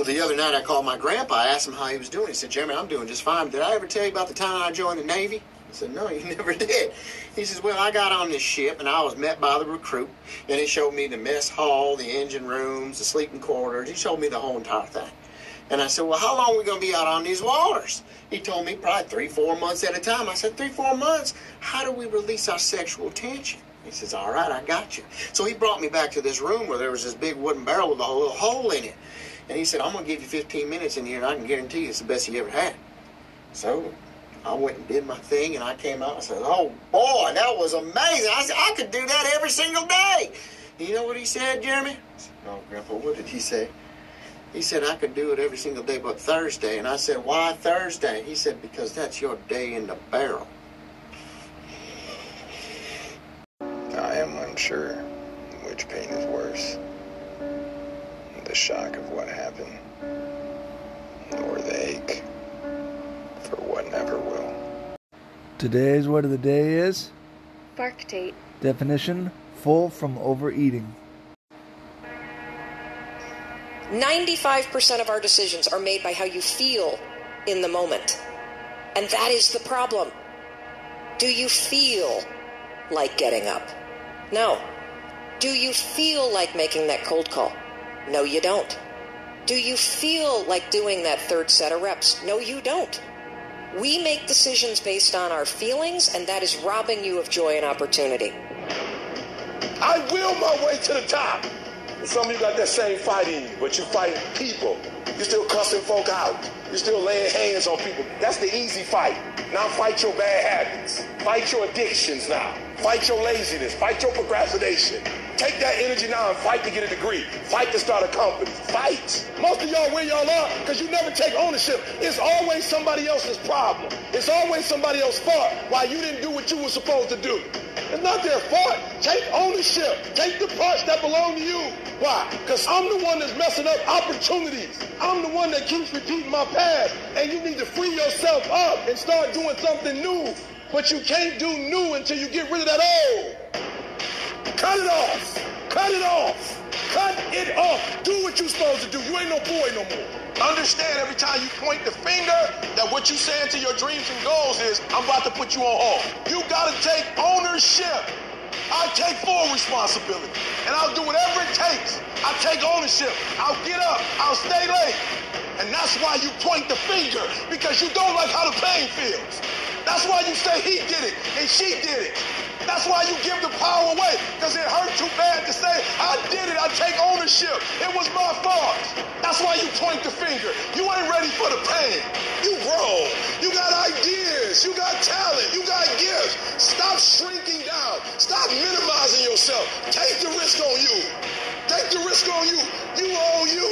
So the other night I called my grandpa, I asked him how he was doing. He said, Jeremy, I'm doing just fine. Did I ever tell you about the time I joined the Navy? I said, no, you never did. He says, well, I got on this ship and I was met by the recruit. And he showed me the mess hall, the engine rooms, the sleeping quarters. He showed me the whole entire thing. And I said, well, how long are we going to be out on these waters? He told me probably three, four months at a time. I said, three, four months? How do we release our sexual tension? He says, all right, I got you. So he brought me back to this room where there was this big wooden barrel with a little hole in it. And he said, I'm going to give you 15 minutes in here, and I can guarantee you it's the best you ever had. So I went and did my thing, and I came out and said, Oh, boy, that was amazing. I said, I could do that every single day. And you know what he said, Jeremy? Said, Oh, Grandpa, what did he say? He said, I could do it every single day but Thursday. And I said, Why Thursday? He said, Because that's your day in the barrel. I am unsure which pain is worse the shock of what happened, or the ache for what never will. Today's word of the day is Farctate. definition full from overeating. 95% of our decisions are made by how you feel in the moment. And that is the problem. Do you feel like getting up? No. Do you feel like making that cold call? No, you don't. Do you feel like doing that third set of reps? No, you don't. We make decisions based on our feelings, and that is robbing you of joy and opportunity. I will my way to the top. Some of you got that same fight in you, but you fight people. You're still cussing folk out. You're still laying hands on people. That's the easy fight. Now fight your bad habits. Fight your addictions now. Fight your laziness. Fight your procrastination. Take that energy now and fight to get a degree. Fight to start a company. Fight. Most of y'all where y'all are because you never take ownership. It's always somebody else's problem. It's always somebody else's fault why you didn't do what you were supposed to do. It's not their fault. Take ownership. Take the parts that belong to you. Why? Because I'm the one that's messing up opportunities. I'm the one that keeps repeating my past. And you need to free yourself up and start doing something new. But you can't do new until you get rid of that old. Cut it off. Cut it off. Cut it off. Do what you're supposed to do. You ain't no boy no more. Understand every time you point the finger that what you saying to your dreams and goals is, I'm about to put you on hold. You gotta take ownership. I take full responsibility. And I'll do whatever it takes. I take ownership. I'll get up. I'll stay late. And that's why you point the finger, because you don't like how the pain feels. That's why you say he did it and she did it. That's why you give the power away, because it hurt too bad to say, I did it, I take ownership. It was my fault. That's why you point the finger. You ain't ready for the pain. You grow. You got ideas. You got talent. You got gifts. Stop shrinking down. Stop minimizing yourself. Take the risk on you. Take the risk on you. You owe you.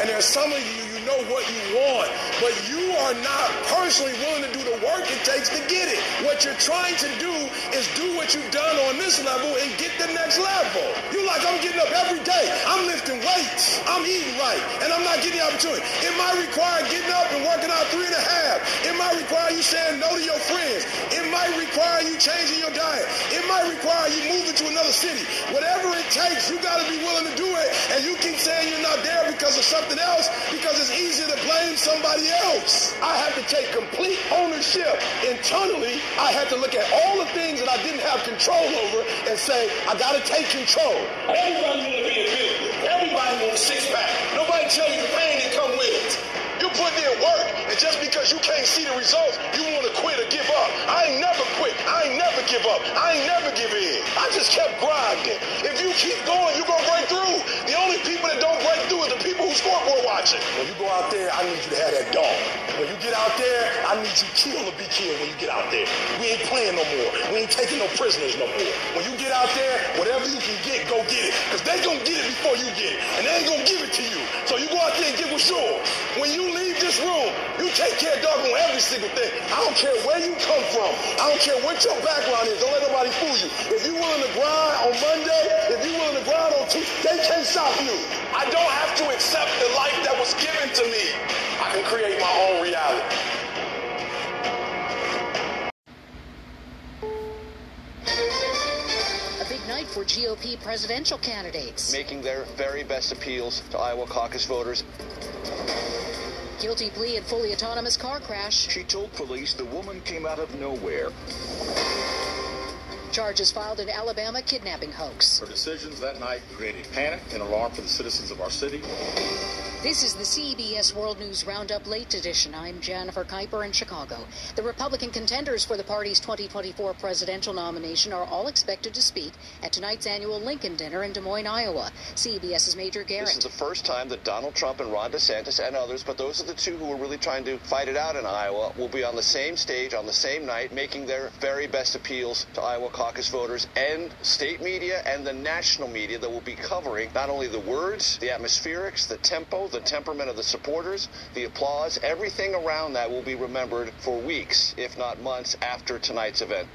And there's some of you, know what you want, but you are not personally willing to do the work it takes to get it. What you're trying to do is do what you've done on this level and get the next level. You like, I'm getting up every day. I'm lifting weights. I'm eating right. And I'm not getting the opportunity. It might require getting up and working out three and a half. It might require you saying no to your friends. It might require you changing your diet. It might require you moving another city. Whatever it takes, you got to be willing to do it. And you keep saying you're not there because of something else because it's easier to blame somebody else. I have to take complete ownership internally. I have to look at all the things that I didn't have control over and say, I got to take control. Everybody want to be a business. Everybody wants six pack. Nobody tell you the pain that come with it. You put in work, and just because you can't see the results, you want to quit or give up. I ain't never quit. I ain't never give up. I ain't never give in. Just kept grinding. If you keep going, you're going to break through. The only people that don't break through are the people who scoreboard watching. When you go out there, I need you to have that dog. When you get out there, I need you kill or be killed when you get out there. We ain't playing no more. We ain't taking no prisoners no more. When you get out there, whatever you can get, go get it. Because they going to get it before you get it. And they ain't going to give it to you. So you go out there and get what's yours. When you leave this room, you take care, dog, on every single thing. I don't care where you come from. I don't care what your background is. Don't let nobody fool you. If you're willing to grind on Monday, if you're willing to grind on Tuesday, they can't stop you. I don't have to accept the life that was given to me. I can create my own reality. A big night for GOP presidential candidates. Making their very best appeals to Iowa caucus voters. Guilty plea in fully autonomous car crash. She told police the woman came out of nowhere. Charges filed in Alabama kidnapping hoax. Her decisions that night created panic and alarm for the citizens of our city. This is the CBS World News Roundup Late Edition. I'm Jennifer Keiper in Chicago. The Republican contenders for the party's 2024 presidential nomination are all expected to speak at tonight's annual Lincoln Dinner in Des Moines, Iowa. CBS's Major Garrett. This is the first time that Donald Trump and Ron DeSantis and others, but those are the two who are really trying to fight it out in Iowa, will be on the same stage on the same night, making their very best appeals to Iowa caucus voters and state media and the national media that will be covering not only the words, the atmospherics, the tempo, the temperament of the supporters, the applause, everything around that will be remembered for weeks, if not months, after tonight's event.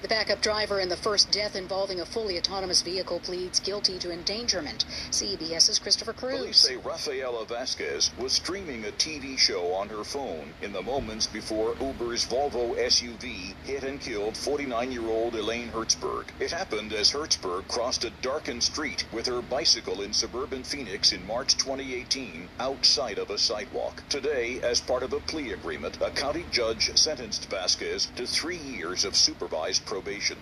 The backup driver in the first death involving a fully autonomous vehicle pleads guilty to endangerment. CBS's Christopher Cruz. Police say Rafaela Vasquez was streaming a TV show on her phone in the moments before Uber's Volvo SUV hit and killed 49-year-old Elaine Herzberg. It happened as Herzberg crossed a darkened street with her bicycle in suburban Phoenix in March 2018 outside of a sidewalk. Today, as part of a plea agreement, a county judge sentenced Vasquez to three years of supervised probation.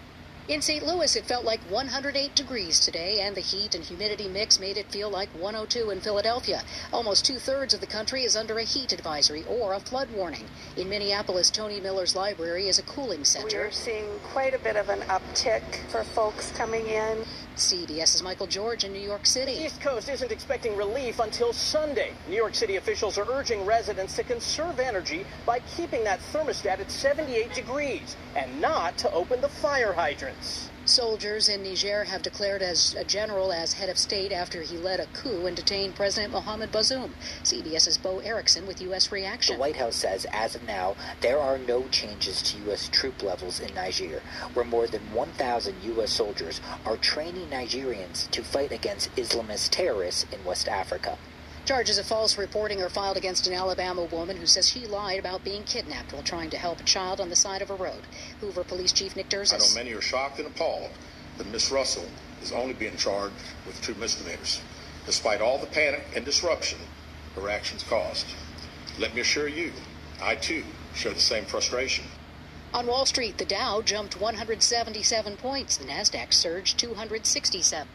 In St. Louis, it felt like 108 degrees today, and the heat and humidity mix made it feel like 102 in Philadelphia. Almost two thirds of the country is under a heat advisory or a flood warning. In Minneapolis, Tony Miller's library is a cooling center. We're seeing quite a bit of an uptick for folks coming in. CBS's Michael George in New York City. The East Coast isn't expecting relief until Sunday. New York City officials are urging residents to conserve energy by keeping that thermostat at 78 degrees and not to open the fire hydrants. Soldiers in Niger have declared as a general as head of state after he led a coup and detained President Mohamed Bazoum. CBS's Bo Erickson with U.S. reaction. The White House says as of now, there are no changes to U.S. troop levels in Niger, where more than 1,000 U.S. soldiers are training Nigerians to fight against Islamist terrorists in West Africa. Charges of false reporting are filed against an Alabama woman who says she lied about being kidnapped while trying to help a child on the side of a road. Hoover Police Chief Nick Derzis. I know many are shocked and appalled that Miss Russell is only being charged with two misdemeanors, despite all the panic and disruption her actions caused. Let me assure you, I too share the same frustration. On Wall Street, the Dow jumped 177 points. The Nasdaq surged 267.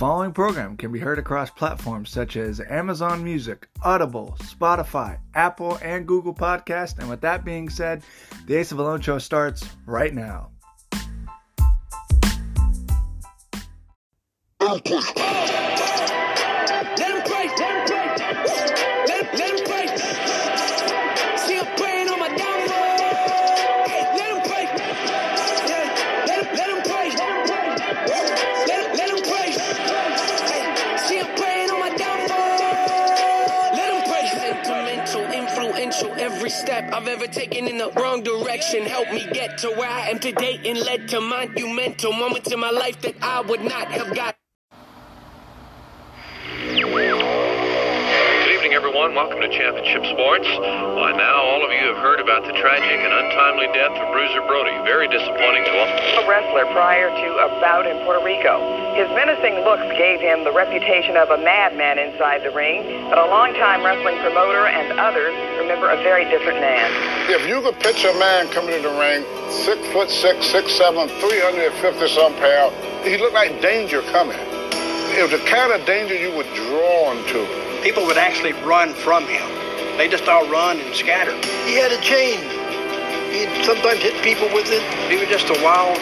Following program can be heard across platforms such as Amazon Music, Audible, Spotify, Apple, and Google Podcast. And with that being said, the Ace of Alone show starts right now. I've ever taken in the wrong direction helped me get to where I am today and led to monumental moments in my life that I would not have got. Everyone. Welcome to Championship Sports. By now, all of you have heard about the tragic and untimely death of Bruiser Brody. Very disappointing to us. a wrestler prior to a bout in Puerto Rico. His menacing looks gave him the reputation of a madman inside the ring, but a longtime wrestling promoter and others remember a very different man. If you could picture a man coming in the ring, six foot six, six seven, 350 some pounds, he looked like danger coming. It was the kind of danger you were drawn to. People would actually run from him. They just all run and scatter. He had a chain. He'd sometimes hit people with it. He was just a wild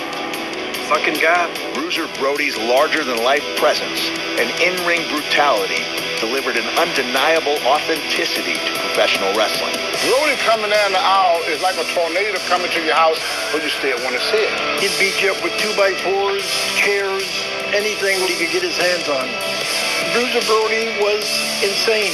fucking guy. Bruiser Brody's larger than life presence and in ring brutality delivered an undeniable authenticity to professional wrestling. Brody coming down the aisle is like a tornado coming to your house, but you still want to see it. He'd beat you up with two by fours, chairs, anything he could get his hands on. Bruiser Brody was insane.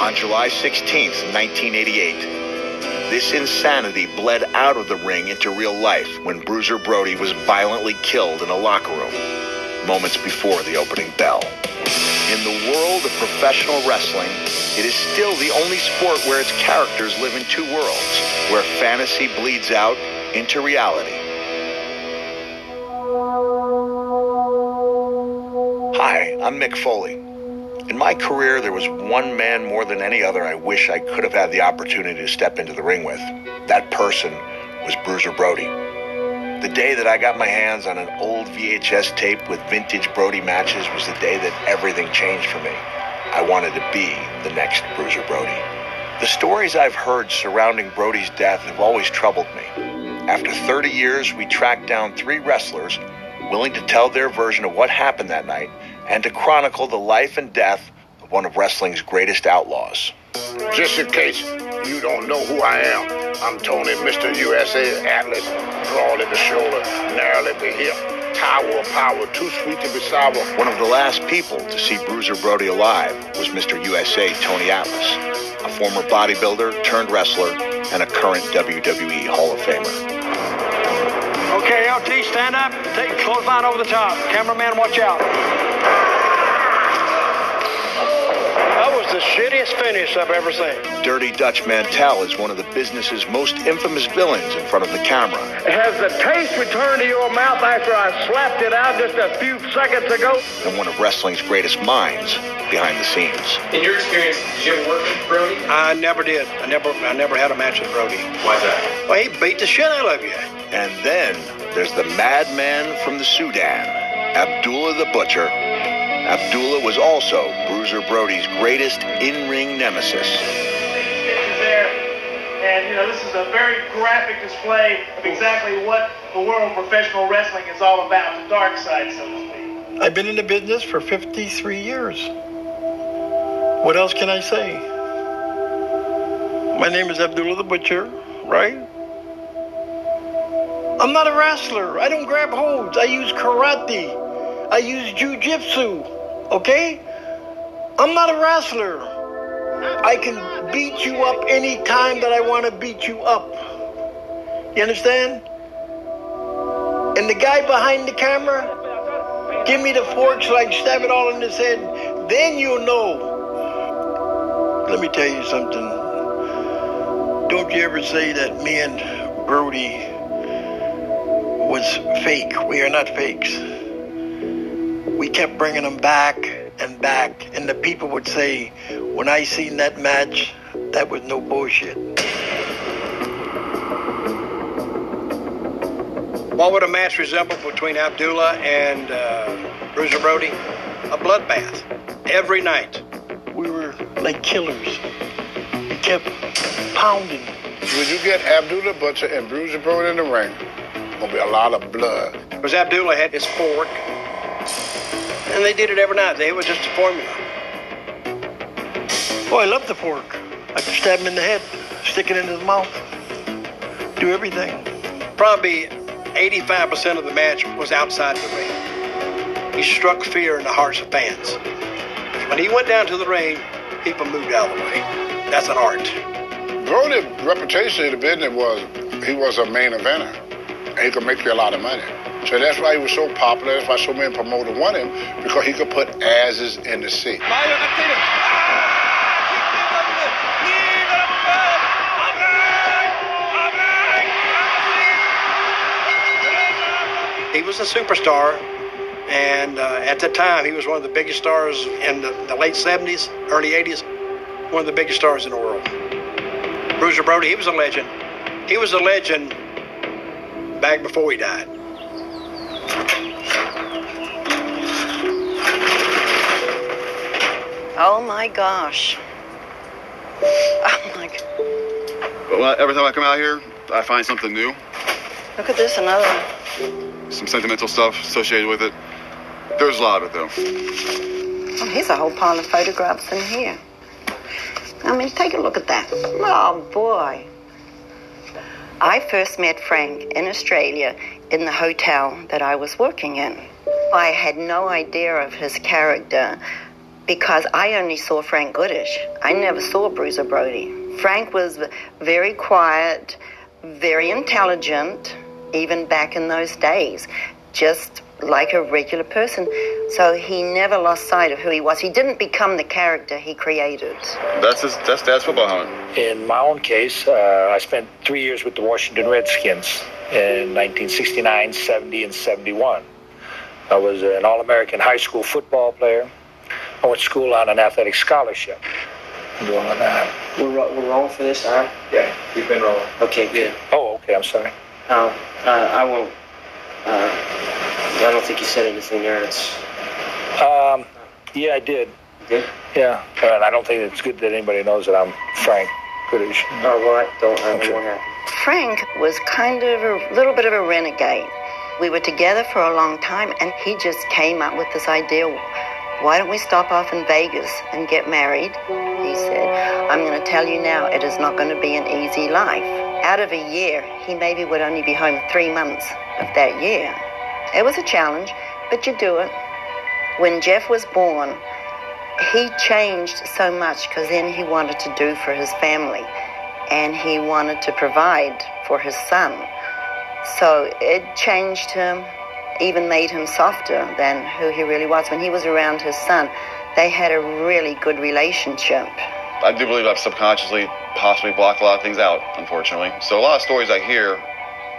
On July 16th, 1988, this insanity bled out of the ring into real life when Bruiser Brody was violently killed in a locker room moments before the opening bell. In the world of professional wrestling, it is still the only sport where its characters live in two worlds, where fantasy bleeds out into reality. Hi, I'm Mick Foley. In my career, there was one man more than any other I wish I could have had the opportunity to step into the ring with. That person was Bruiser Brody. The day that I got my hands on an old VHS tape with vintage Brody matches was the day that everything changed for me. I wanted to be the next Bruiser Brody. The stories I've heard surrounding Brody's death have always troubled me. After 30 years, we tracked down three wrestlers willing to tell their version of what happened that night and to chronicle the life and death of one of wrestling's greatest outlaws. Just in case you don't know who I am, I'm Tony, Mr. USA Atlas, broad at the shoulder, narrow at the hip, tower of power, too sweet to be sour. One of the last people to see Bruiser Brody alive was Mr. USA Tony Atlas, a former bodybuilder turned wrestler and a current WWE Hall of Famer. Okay, LT, stand up. Take a clothesline over the top. Cameraman, watch out. The shittiest finish I've ever seen. Dirty Dutch Mantel is one of the business's most infamous villains in front of the camera. Has the taste returned to your mouth after I slapped it out just a few seconds ago? And one of wrestling's greatest minds behind the scenes. In your experience, did you ever work with Brody? I never did. I never, I never had a match with Brody. Why's that? Well, he beat the shit out of you. And then there's the madman from the Sudan, Abdullah the Butcher. Abdullah was also Bruiser Brody's greatest in-ring nemesis. And, you know, this is a very graphic display of exactly what the world of professional wrestling is all about, the dark side, so to speak. I've been in the business for 53 years. What else can I say? My name is Abdullah the Butcher, right? I'm not a wrestler. I don't grab holds. I use karate. I use jujitsu. Okay? I'm not a wrestler. I can beat you up any time that I want to beat you up. You understand? And the guy behind the camera, give me the fork so I can stab it all in his head. Then you'll know. Let me tell you something. Don't you ever say that me and Brody was fake. We are not fakes. We kept bringing them back and back, and the people would say, when I seen that match, that was no bullshit. What would a match resemble between Abdullah and uh, Bruiser Brody? A bloodbath. Every night. We were like killers. We kept pounding. When you get Abdullah Butcher and Bruiser Brody in the ring, gonna be a lot of blood. Because Abdullah had his fork, and they did it every night. They were just a formula. Oh, I love the fork. I could stab him in the head, stick it into the mouth, do everything. Probably 85% of the match was outside the ring. He struck fear in the hearts of fans. When he went down to the ring, people moved out of the way. That's an art. Brody's reputation in the business was he was a main eventer. He could make you a lot of money. So that's why he was so popular. That's why so many promoters wanted him, because he could put asses in the seat. He was a superstar, and uh, at that time, he was one of the biggest stars in the, the late 70s, early 80s, one of the biggest stars in the world. Bruiser Brody, he was a legend. He was a legend back before he died. Oh my gosh. Oh my god. Well, every time I come out here, I find something new. Look at this, another one. Some sentimental stuff associated with it. There's a lot of it, though. Oh, here's a whole pile of photographs in here. I mean, take a look at that. Oh boy. I first met Frank in Australia in the hotel that I was working in. I had no idea of his character because I only saw Frank Goodish. I never saw Bruiser Brody. Frank was very quiet, very intelligent, even back in those days. Just like a regular person. So he never lost sight of who he was. He didn't become the character he created. That's his, that's Dad's football helmet. In my own case, uh, I spent three years with the Washington Redskins in 1969, 70, and 71. I was an All American high school football player. I went to school on an athletic scholarship. Doing that. We're, ro- we're rolling for this, huh? Yeah, we've been rolling. Okay, good. Oh, okay, I'm sorry. No, uh, I won't. Uh, I don't think you said anything there. It's Um, yeah, I did. Did? Yeah, and I don't think it's good that anybody knows that I'm Frank Goodish. Oh, well, I don't. I don't want that. Frank was kind of a little bit of a renegade. We were together for a long time, and he just came up with this idea why don't we stop off in Vegas and get married? He said, I'm going to tell you now, it is not going to be an easy life. Out of a year, he maybe would only be home three months of that year. It was a challenge, but you do it. When Jeff was born, he changed so much because then he wanted to do for his family and he wanted to provide for his son. So it changed him, even made him softer than who he really was. When he was around his son, they had a really good relationship. I do believe I've subconsciously possibly blocked a lot of things out, unfortunately. So a lot of stories I hear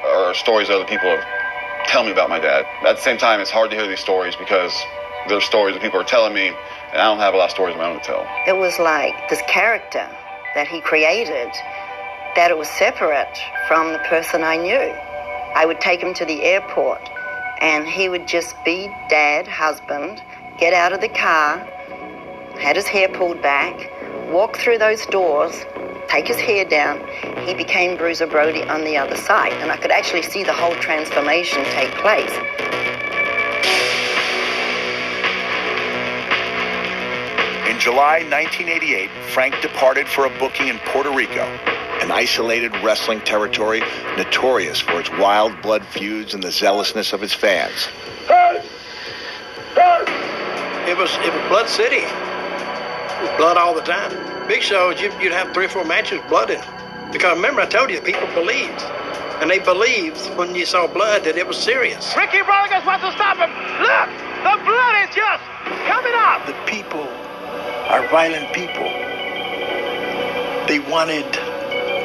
are stories other people have tell me about my dad. At the same time, it's hard to hear these stories because they're stories that people are telling me, and I don't have a lot of stories of my own to tell. It was like this character that he created that it was separate from the person I knew. I would take him to the airport and he would just be dad, husband, get out of the car, had his hair pulled back, walk through those doors, take his hair down. He became Bruiser Brody on the other side, and I could actually see the whole transformation take place. In July 1988, Frank departed for a booking in Puerto Rico, an isolated wrestling territory notorious for its wild blood feuds and the zealousness of its fans. It was it was Blood City. It was blood all the time. Big shows, you, you'd have three or four matches blood in. Because remember, I told you, people believed. And they believed when you saw blood that it was serious. Ricky Rodriguez wants to stop him. Look, the blood is just coming up. The people are violent people. They wanted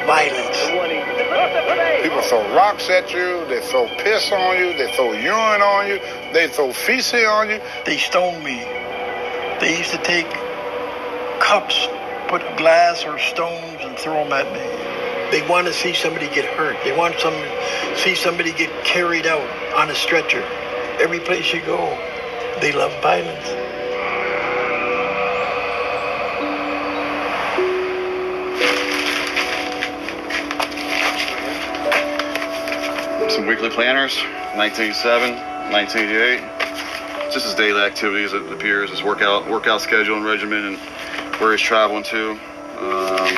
violence. People throw rocks at you, they throw piss on you, they throw urine on you, they throw feces on you. They stoned me. They used to take cups, put glass or stones, and throw them at me. They want to see somebody get hurt. They want some see somebody get carried out on a stretcher. Every place you go, they love violence. Some weekly planners, 1987, 1988. Just his daily activities, it appears, his workout workout schedule and regimen, and where he's traveling to. Um,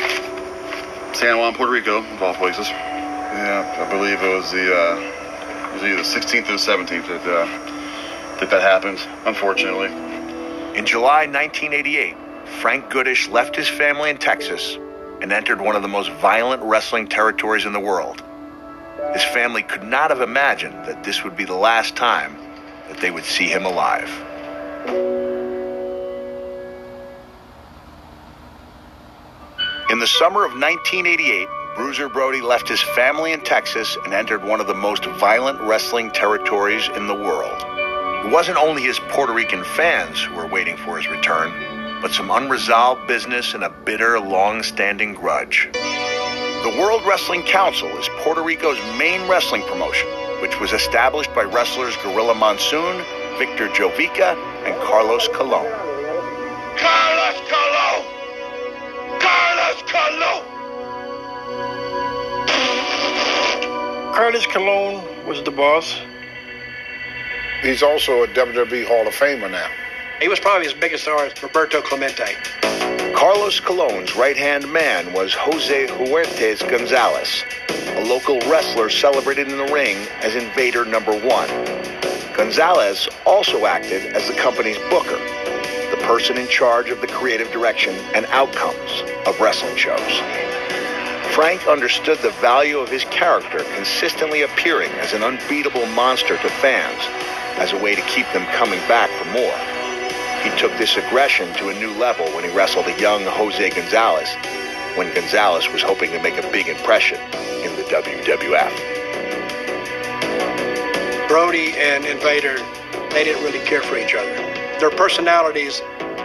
San Juan, Puerto Rico, of all places. Yeah, I believe it was the uh, it was either the 16th or the 17th that uh, that that happened. Unfortunately, In July 1988, Frank Goodish left his family in Texas and entered one of the most violent wrestling territories in the world. His family could not have imagined that this would be the last time that they would see him alive. In the summer of 1988, Bruiser Brody left his family in Texas and entered one of the most violent wrestling territories in the world. It wasn't only his Puerto Rican fans who were waiting for his return, but some unresolved business and a bitter, long-standing grudge. The World Wrestling Council is Puerto Rico's main wrestling promotion, which was established by wrestlers Gorilla Monsoon, Victor Jovica, and Carlos Colon. Carlos Colon! Carlos Colon! Carlos Colon was the boss. He's also a WWE Hall of Famer now. He was probably his biggest star, is Roberto Clemente. Carlos Colon's right-hand man was Jose Huertas Gonzalez, a local wrestler celebrated in the ring as Invader Number One. Gonzalez also acted as the company's booker, the person in charge of the creative direction and outcomes of wrestling shows. Frank understood the value of his character consistently appearing as an unbeatable monster to fans as a way to keep them coming back for more. He took this aggression to a new level when he wrestled a young Jose Gonzalez, when Gonzalez was hoping to make a big impression in the WWF. Brody and Invader, they didn't really care for each other. Their personalities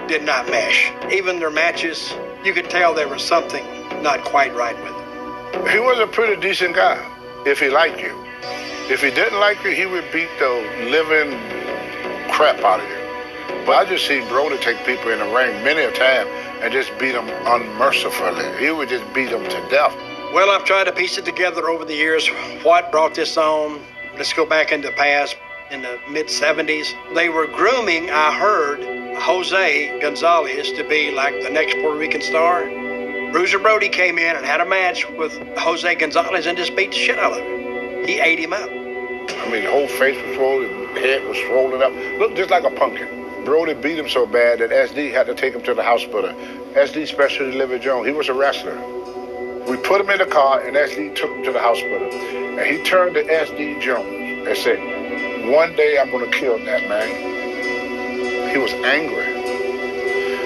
did not mesh. Even their matches, you could tell there was something not quite right with them. He was a pretty decent guy if he liked you. If he didn't like you, he would beat the living crap out of you. But I just seen Brody take people in the ring many a time and just beat them unmercifully. He would just beat them to death. Well, I've tried to piece it together over the years. What brought this on? Let's go back into the past. In the mid 70s, they were grooming, I heard, Jose Gonzalez to be like the next Puerto Rican star. Bruiser Brody came in and had a match with Jose Gonzalez and just beat the shit out of him. He ate him up. I mean, the whole face was swollen, head was swollen up, looked just like a pumpkin. Brody beat him so bad that SD had to take him to the hospital. SD Special Delivery Jones, he was a wrestler. We put him in the car, and SD took him to the hospital. And he turned to SD Jones and said, One day I'm to kill that man. He was angry.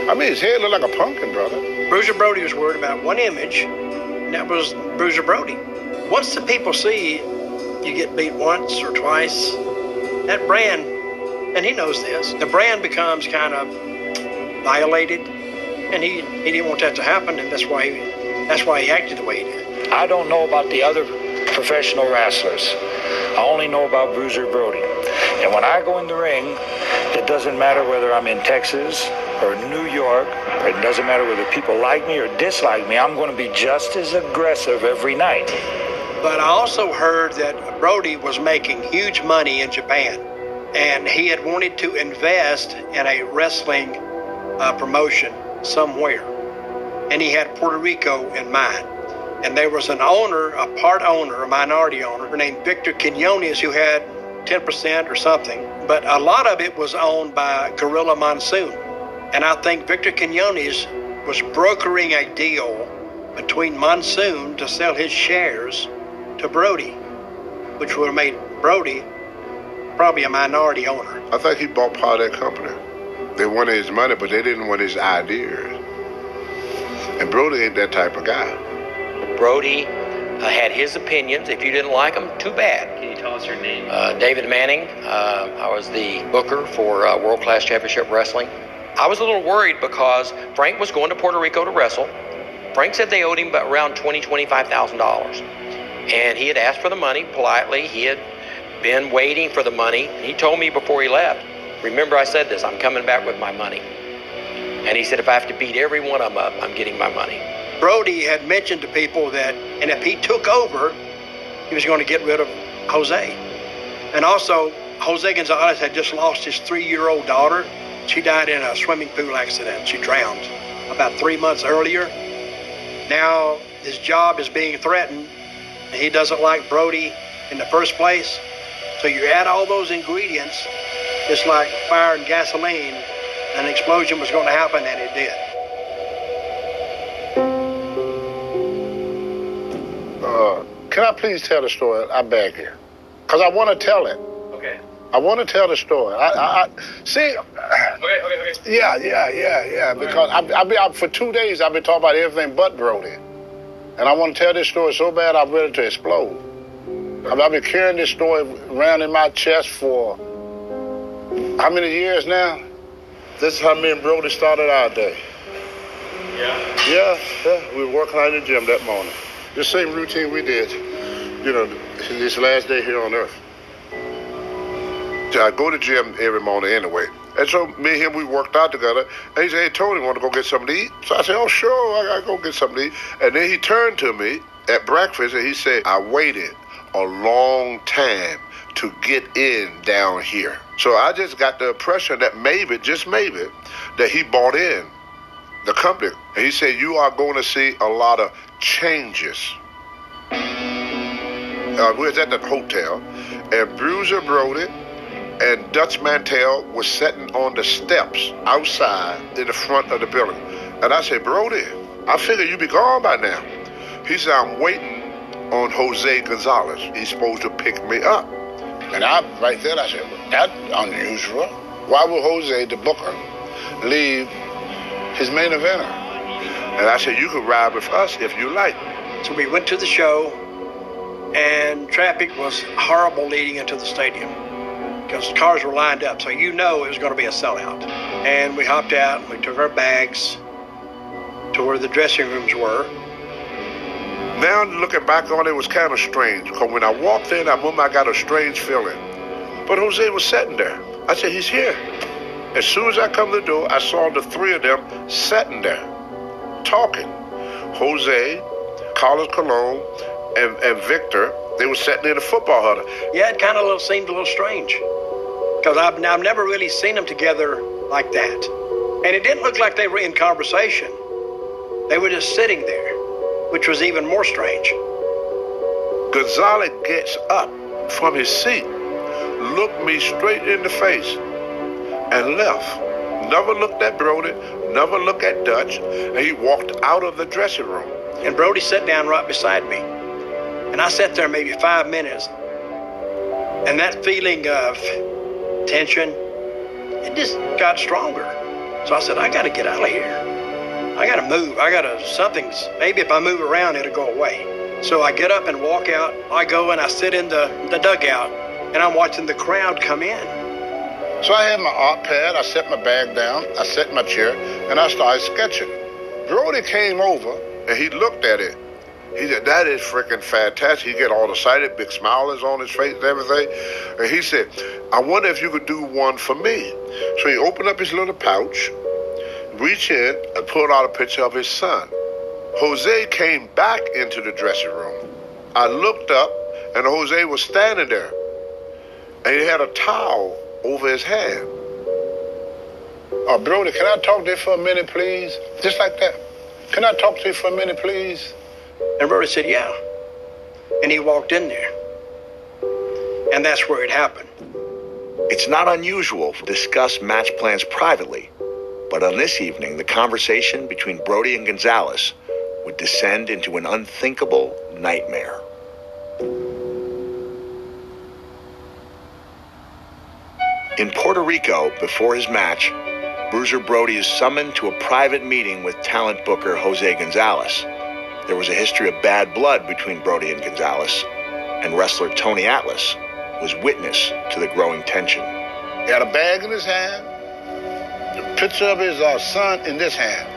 I mean, his head looked like a pumpkin, brother. Bruiser Brody was worried about one image, and that was Bruiser Brody. Once the people see you get beat once or twice, that brand, and he knows this, the brand becomes kind of violated, and he, he didn't want that to happen, and that's why he, that's why he acted the way he did. I don't know about the other professional wrestlers. I only know about Bruiser Brody. And when I go in the ring, it doesn't matter whether I'm in Texas or New York, or it doesn't matter whether people like me or dislike me, I'm going to be just as aggressive every night. But I also heard that Brody was making huge money in Japan, and he had wanted to invest in a wrestling uh, promotion somewhere, and he had Puerto Rico in mind. And there was an owner, a part owner, a minority owner named Victor Quinones who had 10% or something, but a lot of it was owned by Gorilla Monsoon. And I think Victor Quinones was brokering a deal between Monsoon to sell his shares to Brody, which would have made Brody probably a minority owner. I think he bought part of that company. They wanted his money, but they didn't want his ideas. And Brody ain't that type of guy. Brody uh, had his opinions. If you didn't like them, too bad. Can you tell us your name? Uh, David Manning. Uh, I was the booker for uh, World Class Championship Wrestling. I was a little worried because Frank was going to Puerto Rico to wrestle. Frank said they owed him about around twenty, twenty-five thousand dollars, and he had asked for the money politely. He had been waiting for the money. He told me before he left. Remember, I said this. I'm coming back with my money. And he said, if I have to beat every one of them up, I'm getting my money. Brody had mentioned to people that, and if he took over, he was going to get rid of Jose. And also, Jose Gonzalez had just lost his three year old daughter. She died in a swimming pool accident. She drowned about three months earlier. Now his job is being threatened. He doesn't like Brody in the first place. So you add all those ingredients, it's like fire and gasoline. An explosion was going to happen, and it did. Uh, can I please tell the story? I beg you. Because I want to tell it. Okay. I want to tell the story. I, I, I see. Okay, okay, okay. Yeah, yeah, yeah, yeah. Because I, I, I, for two days I've been talking about everything but Brody, and I want to tell this story so bad I'm ready to explode. I've, been carrying this story around in my chest for how many years now? This is how me and Brody started our day. Yeah. Yeah, yeah. We were working out in the gym that morning. The same routine we did, you know, this last day here on Earth. I go to gym every morning anyway. And so me and him, we worked out together. And he said, hey, Tony, want to go get something to eat? So I said, oh, sure, I got to go get something to eat. And then he turned to me at breakfast and he said, I waited a long time to get in down here. So I just got the impression that maybe, just maybe, that he bought in the company. And he said, you are going to see a lot of changes. Uh, we was at the hotel, and Bruiser Brody and Dutch Mantel was sitting on the steps outside in the front of the building. And I said, Brody, I figure you'd be gone by now. He said, I'm waiting on Jose Gonzalez. He's supposed to pick me up. And I, right there, I said, well, that's unusual. Why would Jose, the booker, leave his main eventer? And I said, you could ride with us if you like. So we went to the show, and traffic was horrible leading into the stadium because cars were lined up, so you know it was going to be a sellout. And we hopped out, and we took our bags to where the dressing rooms were. Now looking back on it, it was kind of strange because when I walked in, I remember I got a strange feeling. But Jose was sitting there. I said, he's here. As soon as I come to the door, I saw the three of them sitting there, talking. Jose, Carlos Colon, and, and Victor, they were sitting in the football huddle. Yeah, it kind of little, seemed a little strange because I've, I've never really seen them together like that. And it didn't look like they were in conversation. They were just sitting there, which was even more strange. Gonzalez gets up from his seat, looked me straight in the face, and left. Never looked at Brody, never looked at Dutch, and he walked out of the dressing room. And Brody sat down right beside me. And I sat there maybe five minutes. And that feeling of tension, it just got stronger. So I said, I got to get out of here. I got to move. I got to, something's, maybe if I move around, it'll go away. So I get up and walk out. I go and I sit in the, the dugout and I'm watching the crowd come in. So I had my art pad, I set my bag down, I set my chair, and I started sketching. Brody came over and he looked at it. He said, that is freaking fantastic. He get all excited, big smiles on his face and everything. And he said, I wonder if you could do one for me. So he opened up his little pouch, reached in, and pulled out a picture of his son. Jose came back into the dressing room. I looked up, and Jose was standing there. And he had a towel over his hand. Oh, Brody, can I talk to you for a minute, please? Just like that. Can I talk to you for a minute, please? And Brody said, Yeah. And he walked in there. And that's where it happened. It's not unusual to discuss match plans privately, but on this evening, the conversation between Brody and Gonzalez would descend into an unthinkable nightmare. In Puerto Rico, before his match, Bruiser Brody is summoned to a private meeting with talent booker Jose Gonzalez. There was a history of bad blood between Brody and Gonzalez, and wrestler Tony Atlas was witness to the growing tension. He had a bag in his hand, the picture of his uh, son in this hand.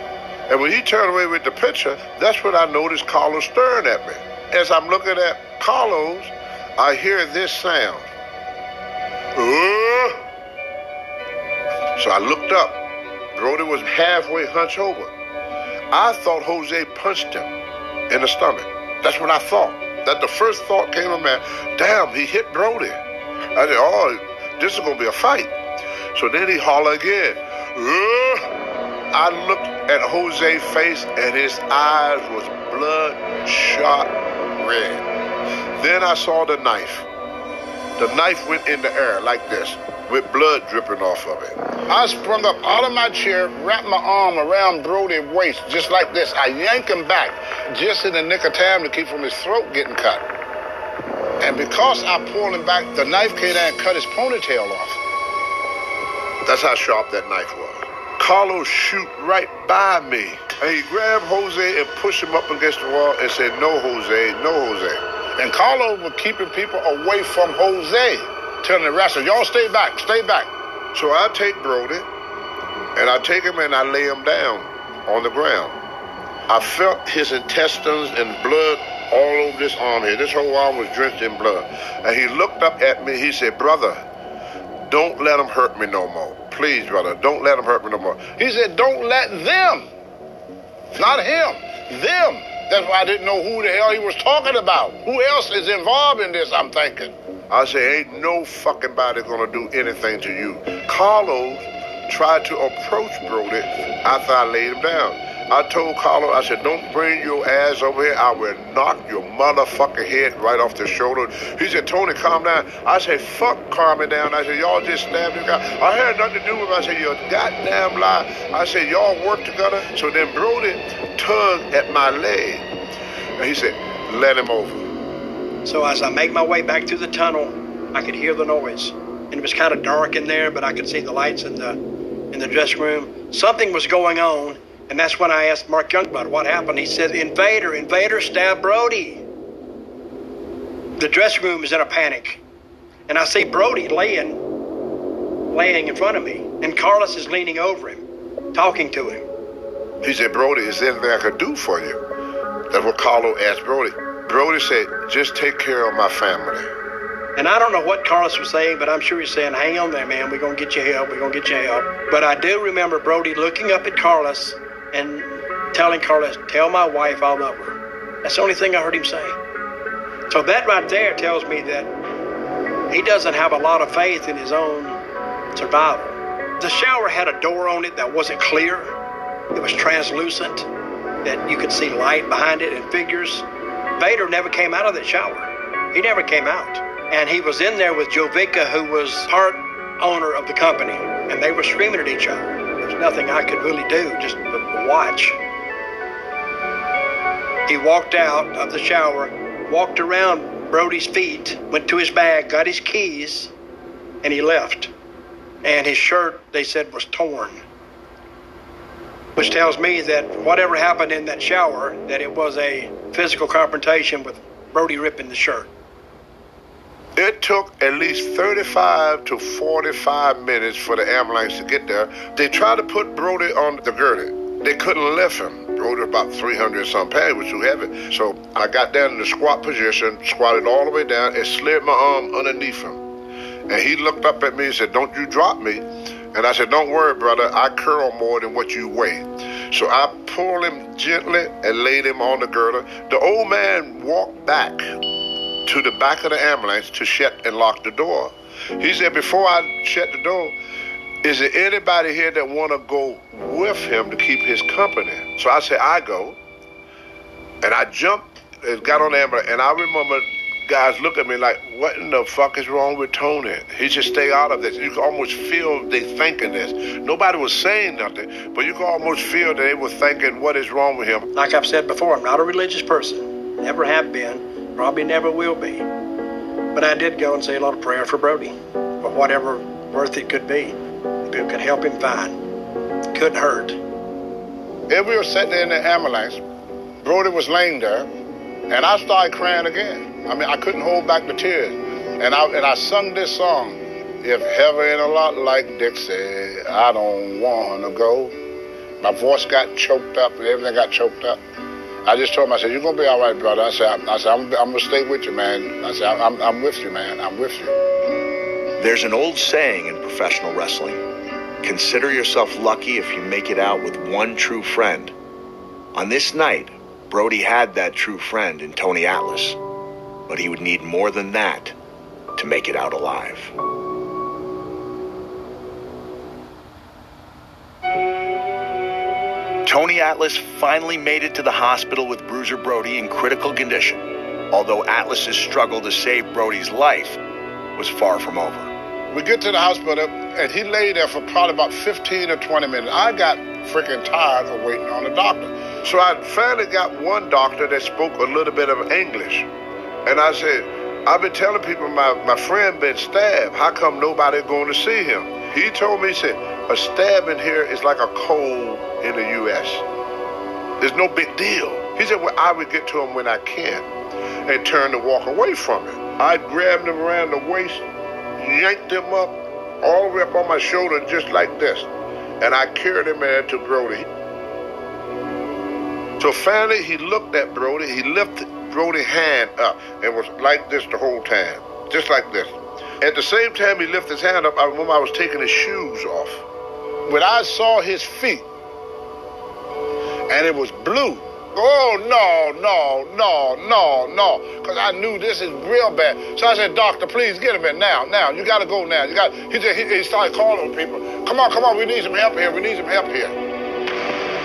And when he turned away with the picture, that's when I noticed Carlos staring at me. As I'm looking at Carlos, I hear this sound. Uh, so I looked up. Brody was halfway hunched over. I thought Jose punched him in the stomach. That's what I thought. That the first thought came to me, damn, he hit Brody. I said, oh, this is going to be a fight. So then he hollered again. I looked at Jose's face and his eyes was bloodshot red. Then I saw the knife. The knife went in the air like this, with blood dripping off of it. I sprung up out of my chair, wrapped my arm around Brody's waist, just like this. I yanked him back, just in the nick of time to keep from his throat getting cut. And because I pulled him back, the knife came down and cut his ponytail off. That's how sharp that knife was. Carlos shoot right by me. And he grabbed Jose and pushed him up against the wall and said, No, Jose, no, Jose. And Carlos was keeping people away from Jose, telling the wrestlers, Y'all stay back, stay back. So I take Brody and I take him and I lay him down on the ground. I felt his intestines and blood all over this arm here. This whole arm was drenched in blood. And he looked up at me. He said, Brother, don't let him hurt me no more. Please, brother, don't let him hurt me no more. He said, Don't let them, not him, them. That's why I didn't know who the hell he was talking about. Who else is involved in this, I'm thinking. I say, Ain't no fucking body gonna do anything to you. Carlos tried to approach Brody after I laid him down. I told Carlos, I said, don't bring your ass over here. I will knock your motherfucking head right off the shoulder. He said, Tony, calm down. I said, fuck calming down. I said, y'all just stabbed this guy. I had nothing to do with it. I said, you're goddamn lie. I said, y'all work together. So then Brody tugged at my leg. And he said, let him over. So as I make my way back through the tunnel, I could hear the noise. And it was kind of dark in there, but I could see the lights in the in the dressing room. Something was going on, and that's when I asked Mark Youngblood what happened. He said, Invader, Invader stabbed Brody. The dressing room is in a panic. And I see Brody laying laying in front of me. And Carlos is leaning over him, talking to him. He said, Brody, is there anything I could do for you? That's what Carlo asked Brody. Brody said, just take care of my family. And I don't know what Carlos was saying, but I'm sure he's saying, hang on there, man. We're going to get you help. We're going to get you help. But I do remember Brody looking up at Carlos and telling Carlos, tell my wife I love her. That's the only thing I heard him say. So that right there tells me that he doesn't have a lot of faith in his own survival. The shower had a door on it that wasn't clear. It was translucent, that you could see light behind it and figures. Vader never came out of that shower. He never came out. And he was in there with Jovica, who was part owner of the company, and they were screaming at each other. There's nothing I could really do, just watch. He walked out of the shower, walked around Brody's feet, went to his bag, got his keys, and he left. And his shirt, they said, was torn. Which tells me that whatever happened in that shower, that it was a physical confrontation with Brody ripping the shirt. It took at least 35 to 45 minutes for the ambulance to get there. They tried to put Brody on the gurney. They couldn't lift him. Brody was about 300 some pounds, was too heavy. So I got down in the squat position, squatted all the way down, and slid my arm underneath him. And he looked up at me and said, Don't you drop me. And I said, Don't worry, brother. I curl more than what you weigh. So I pulled him gently and laid him on the girder. The old man walked back to the back of the ambulance to shut and lock the door. He said, Before I shut the door, is there anybody here that want to go with him to keep his company? So I said, I go. And I jumped and got on the ambulance. And I remember guys look at me like, what in the fuck is wrong with Tony? He should stay out of this. You can almost feel they thinking this. Nobody was saying nothing, but you can almost feel that they were thinking, what is wrong with him? Like I've said before, I'm not a religious person. Never have been. Probably never will be. But I did go and say a lot of prayer for Brody. For whatever worth it could be. If it could help him find. Couldn't hurt. If we were sitting in the ambulance. Brody was laying there, and I started crying again. I mean, I couldn't hold back the tears. And I and I sung this song. If heaven ain't a lot like Dixie, I don't want to go. My voice got choked up and everything got choked up. I just told him, I said, you're going to be all right, brother. I said, I, I said I'm, I'm going to stay with you, man. I said, I'm, I'm with you, man. I'm with you. There's an old saying in professional wrestling consider yourself lucky if you make it out with one true friend. On this night, Brody had that true friend in Tony Atlas, but he would need more than that to make it out alive. Tony Atlas finally made it to the hospital with Bruiser Brody in critical condition, although Atlas's struggle to save Brody's life was far from over. We get to the hospital, and he lay there for probably about 15 or 20 minutes. I got freaking tired of waiting on the doctor. So I finally got one doctor that spoke a little bit of English. And I said, I've been telling people my, my friend been stabbed. How come nobody going to see him? He told me, he said, a stab in here is like a cold in the U.S. There's no big deal. He said, well, I would get to him when I can and turn to walk away from him. I grabbed him around the waist, yanked him up, all the way up on my shoulder, just like this. And I carried him in to Brody. So finally, he looked at Brody. He lifted Brody's hand up and was like this the whole time, just like this. At the same time he lifted his hand up, I remember I was taking his shoes off. When I saw his feet, and it was blue. Oh no, no, no, no, no! Because I knew this is real bad. So I said, "Doctor, please get him in now. Now you got to go now. You got." He, he he started calling people. Come on, come on! We need some help here. We need some help here.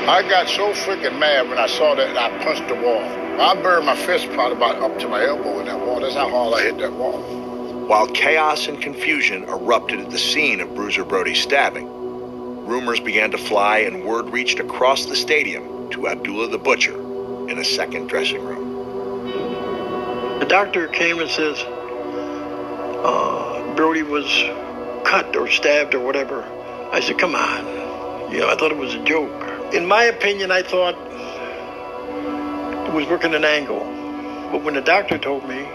I got so freaking mad when I saw that I punched the wall. I buried my fist probably about up to my elbow in that wall. That's how hard I hit that wall. While chaos and confusion erupted at the scene of Bruiser Brody's stabbing, rumors began to fly and word reached across the stadium to Abdullah the Butcher in a second dressing room. the doctor came and says uh, Brody was cut or stabbed or whatever. I said, come on. You know, I thought it was a joke. In my opinion, I thought it was working an angle. But when the doctor told me,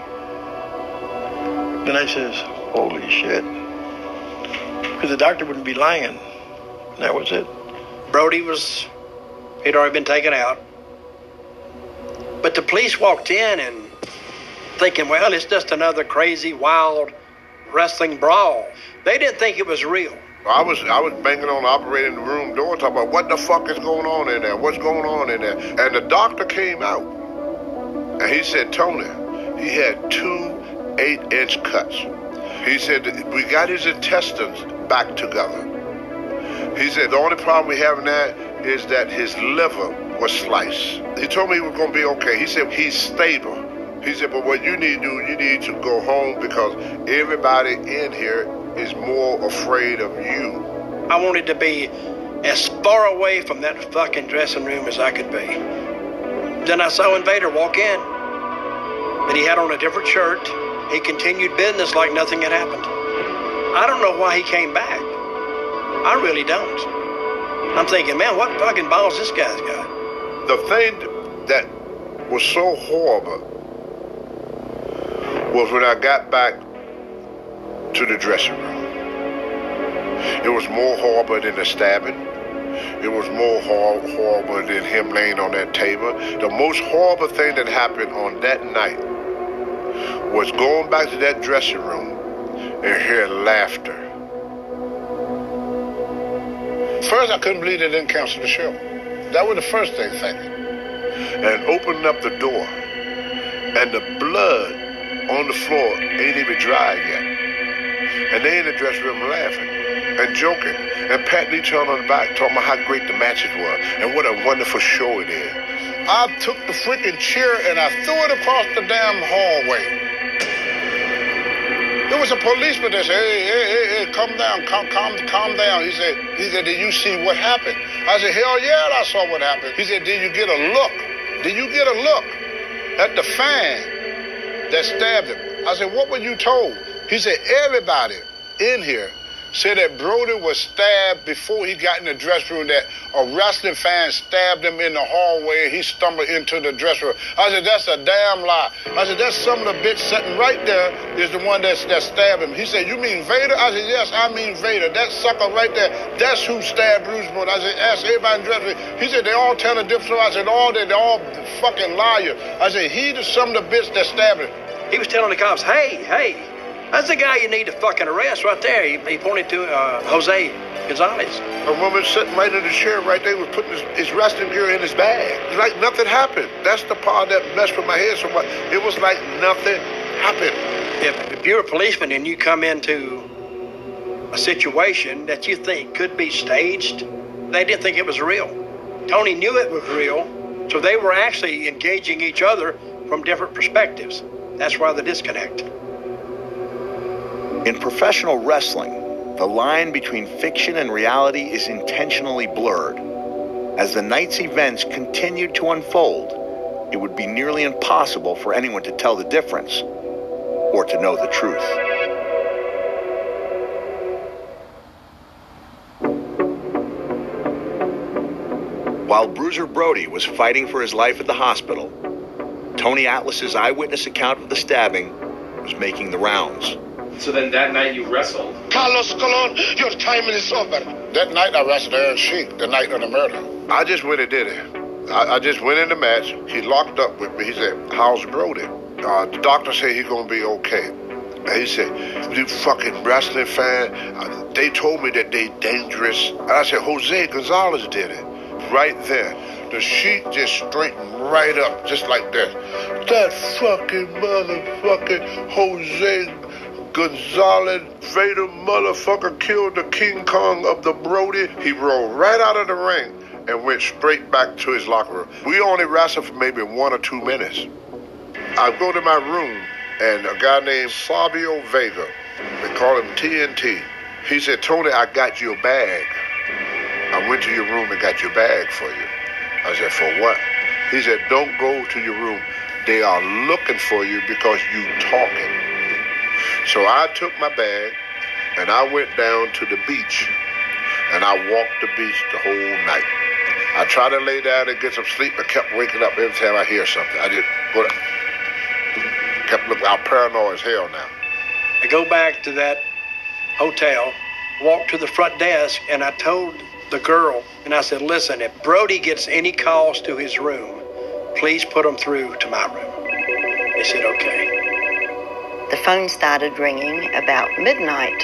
then I says, holy shit. Because the doctor wouldn't be lying. That was it. Brody was, he'd already been taken out. But the police walked in and thinking, well, it's just another crazy, wild wrestling brawl. They didn't think it was real. I was I was banging on the operating room door talking about what the fuck is going on in there? What's going on in there? And the doctor came out and he said, Tony, he had two eight inch cuts. He said we got his intestines back together. He said the only problem we have now is that his liver was sliced. He told me he was gonna be okay. He said he's stable. He said, but what you need to do, you need to go home because everybody in here is more afraid of you. I wanted to be as far away from that fucking dressing room as I could be. Then I saw Invader walk in, but he had on a different shirt. He continued business like nothing had happened. I don't know why he came back. I really don't. I'm thinking, man, what fucking balls this guy's got? The thing that was so horrible was when I got back to the dressing room. It was more horrible than the stabbing. It was more horrible than him laying on that table. The most horrible thing that happened on that night was going back to that dressing room and hear laughter. First, I couldn't believe they didn't cancel the show. That was the first thing thinking. And opening up the door, and the blood on the floor ain't even dry yet. And they in the dressing room laughing and joking and patting each other on the back, talking about how great the matches were and what a wonderful show it is. I took the freaking chair and I threw it across the damn hallway. There was a policeman that said, hey, hey, hey, hey, come down, calm, calm, calm down. He said, he said, did you see what happened? I said, hell yeah, I saw what happened. He said, did you get a look? Did you get a look at the fan that stabbed him? I said, what were you told? He said, everybody in here said that Brody was stabbed before he got in the dressing room, that a wrestling fan stabbed him in the hallway he stumbled into the dressing room. I said, that's a damn lie. I said, that's some of the bitch sitting right there is the one that's, that stabbed him. He said, you mean Vader? I said, yes, I mean Vader. That sucker right there, that's who stabbed Bruce Brody. I said, ask everybody in the dressing room. He said, they all telling a different story. I said, all they, they all fucking liars. I said, he the some of the bitch that stabbed him. He was telling the cops, hey, hey, that's the guy you need to fucking arrest right there. He, he pointed to uh, Jose Gonzalez. A woman sitting right in the chair right there was putting his, his wrestling gear in his bag. It's like nothing happened. That's the part that messed with my head so much. It was like nothing happened. If, if you're a policeman and you come into a situation that you think could be staged, they didn't think it was real. Tony knew it was real, so they were actually engaging each other from different perspectives. That's why the disconnect. In professional wrestling, the line between fiction and reality is intentionally blurred. As the night's events continued to unfold, it would be nearly impossible for anyone to tell the difference or to know the truth. While Bruiser Brody was fighting for his life at the hospital, Tony Atlas's eyewitness account of the stabbing was making the rounds. So then that night you wrestled. Carlos Colon, your time is over. That night I wrestled Iron Sheik, the night of the murder. I just went and did it. I, I just went in the match. He locked up with me. He said, how's Brody? Uh, the doctor said he's going to be okay. And he said, you fucking wrestling fan, uh, they told me that they dangerous. And I said, Jose Gonzalez did it. Right there. The Sheik just straightened right up, just like that. That fucking motherfucking Jose Gonzalez Vader motherfucker killed the King Kong of the Brody. He rolled right out of the ring and went straight back to his locker room. We only wrestled for maybe one or two minutes. I go to my room and a guy named Savio Vega, they call him TNT. He said, Tony, I got your bag. I went to your room and got your bag for you. I said, for what? He said, don't go to your room. they are looking for you because you talking. So I took my bag and I went down to the beach and I walked the beach the whole night. I tried to lay down and get some sleep, but kept waking up every time I hear something. I just go kept looking. I'm paranoid as hell now. I go back to that hotel, walk to the front desk, and I told the girl, and I said, listen, if Brody gets any calls to his room, please put them through to my room. They said, okay. The phone started ringing about midnight.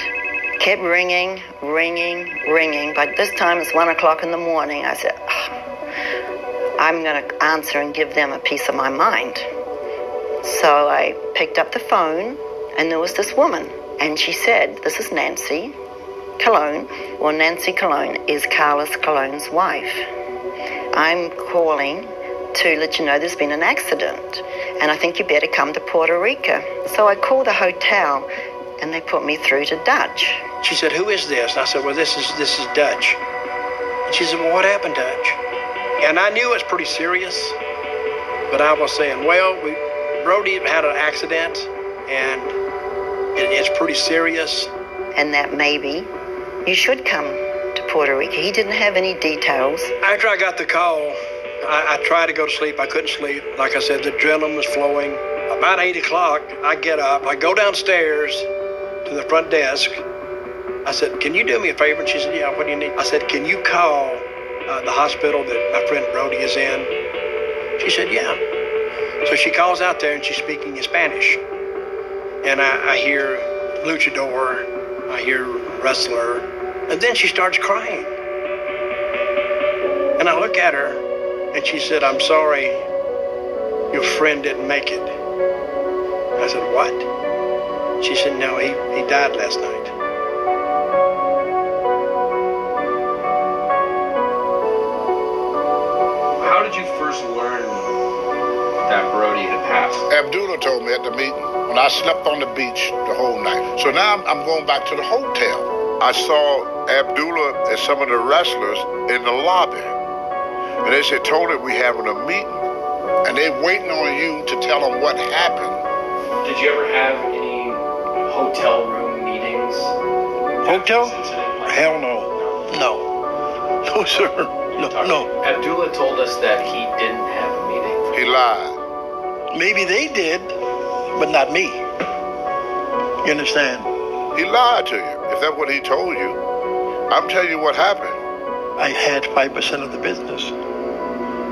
Kept ringing, ringing, ringing. By this time it's one o'clock in the morning. I said, "Ah, I'm going to answer and give them a piece of my mind. So I picked up the phone, and there was this woman. And she said, This is Nancy Colon. Well, Nancy Colon is Carlos Colon's wife. I'm calling to let you know there's been an accident, and I think you better come to Puerto Rico. So I called the hotel, and they put me through to Dutch. She said, who is this? And I said, well, this is this is Dutch. And she said, well, what happened, Dutch? And I knew it was pretty serious, but I was saying, well, we, Brody had an accident, and it, it's pretty serious. And that maybe you should come to Puerto Rico. He didn't have any details. After I got the call, I, I tried to go to sleep. I couldn't sleep. Like I said, the adrenaline was flowing. About 8 o'clock, I get up. I go downstairs to the front desk. I said, Can you do me a favor? And she said, Yeah, what do you need? I said, Can you call uh, the hospital that my friend Brody is in? She said, Yeah. So she calls out there and she's speaking in Spanish. And I, I hear luchador, I hear wrestler, and then she starts crying. And I look at her and she said, I'm sorry your friend didn't make it. I said, What? She said, No, he, he died last night. How did you first learn that Brody had passed? Abdullah told me at the meeting when I slept on the beach the whole night. So now I'm, I'm going back to the hotel. I saw Abdullah and some of the wrestlers in the lobby. And they said, Tony, we having a meeting. And they waiting on you to tell them what happened. Did you ever have any hotel room meetings? Hotel? Hell no. No. No, sir. No, no. Abdullah told us that he didn't have a meeting. He lied. Maybe they did, but not me. You understand? He lied to you. If that's what he told you, I'm telling you what happened. I had 5% of the business.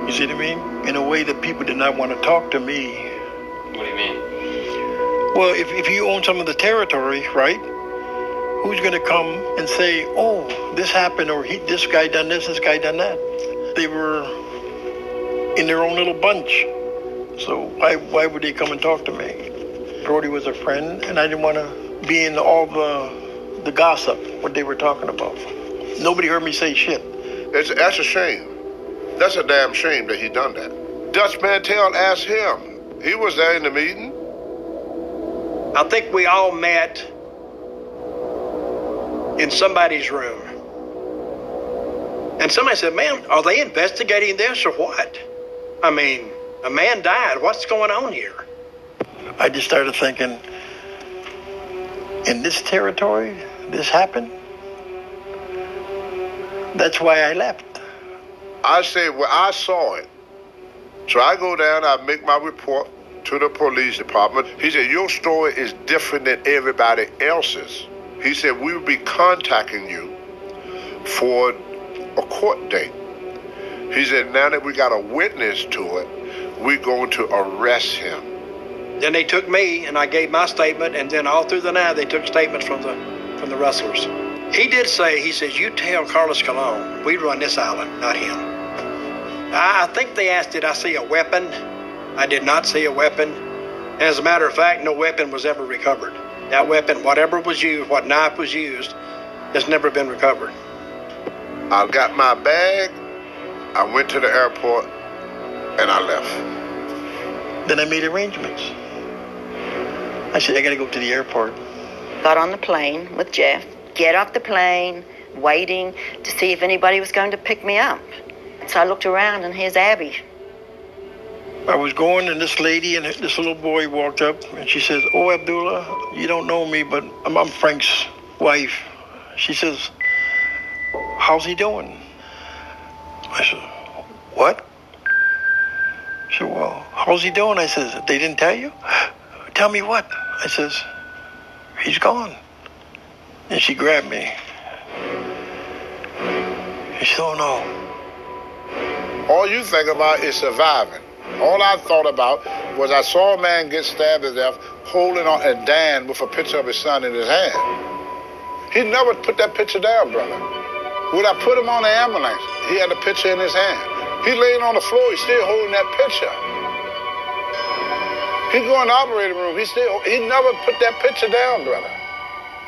You see what I mean? In a way that people did not want to talk to me. What do you mean? Well, if, if you own some of the territory, right? Who's going to come and say, oh, this happened, or he, this guy done this, this guy done that? They were in their own little bunch. So why, why would they come and talk to me? Brody was a friend, and I didn't want to be in all the, the gossip, what they were talking about. Nobody heard me say shit. It's, that's a shame. That's a damn shame that he done that. Dutch Mantel asked him. He was there in the meeting. I think we all met in somebody's room. And somebody said, Man, are they investigating this or what? I mean, a man died. What's going on here? I just started thinking, in this territory, this happened? That's why I left. I said, well, I saw it. So I go down, I make my report to the police department. He said, your story is different than everybody else's. He said, we will be contacting you for a court date. He said, now that we got a witness to it, we're going to arrest him. Then they took me, and I gave my statement, and then all through the night they took statements from the from the wrestlers. He did say, he says, you tell Carlos Colon, we run this island, not him. I, I think they asked, did I see a weapon? I did not see a weapon. As a matter of fact, no weapon was ever recovered. That weapon, whatever was used, what knife was used, has never been recovered. I got my bag, I went to the airport, and I left. Then I made arrangements. I said, I got to go to the airport. Got on the plane with Jeff, get off the plane, waiting to see if anybody was going to pick me up. So I looked around, and here's Abby. I was going, and this lady and this little boy walked up, and she says, "Oh, Abdullah, you don't know me, but I'm, I'm Frank's wife." She says, "How's he doing?" I said, "What?" She said, "Well, how's he doing?" I says, "They didn't tell you." Tell me what? I says, "He's gone." And she grabbed me. She said, "Oh no." All you think about is surviving. All I thought about was I saw a man get stabbed to death holding on and Dan with a picture of his son in his hand. He never put that picture down, brother. When I put him on the ambulance, he had the picture in his hand. He laying on the floor, he's still holding that picture. He go in the operating room, he still he never put that picture down, brother.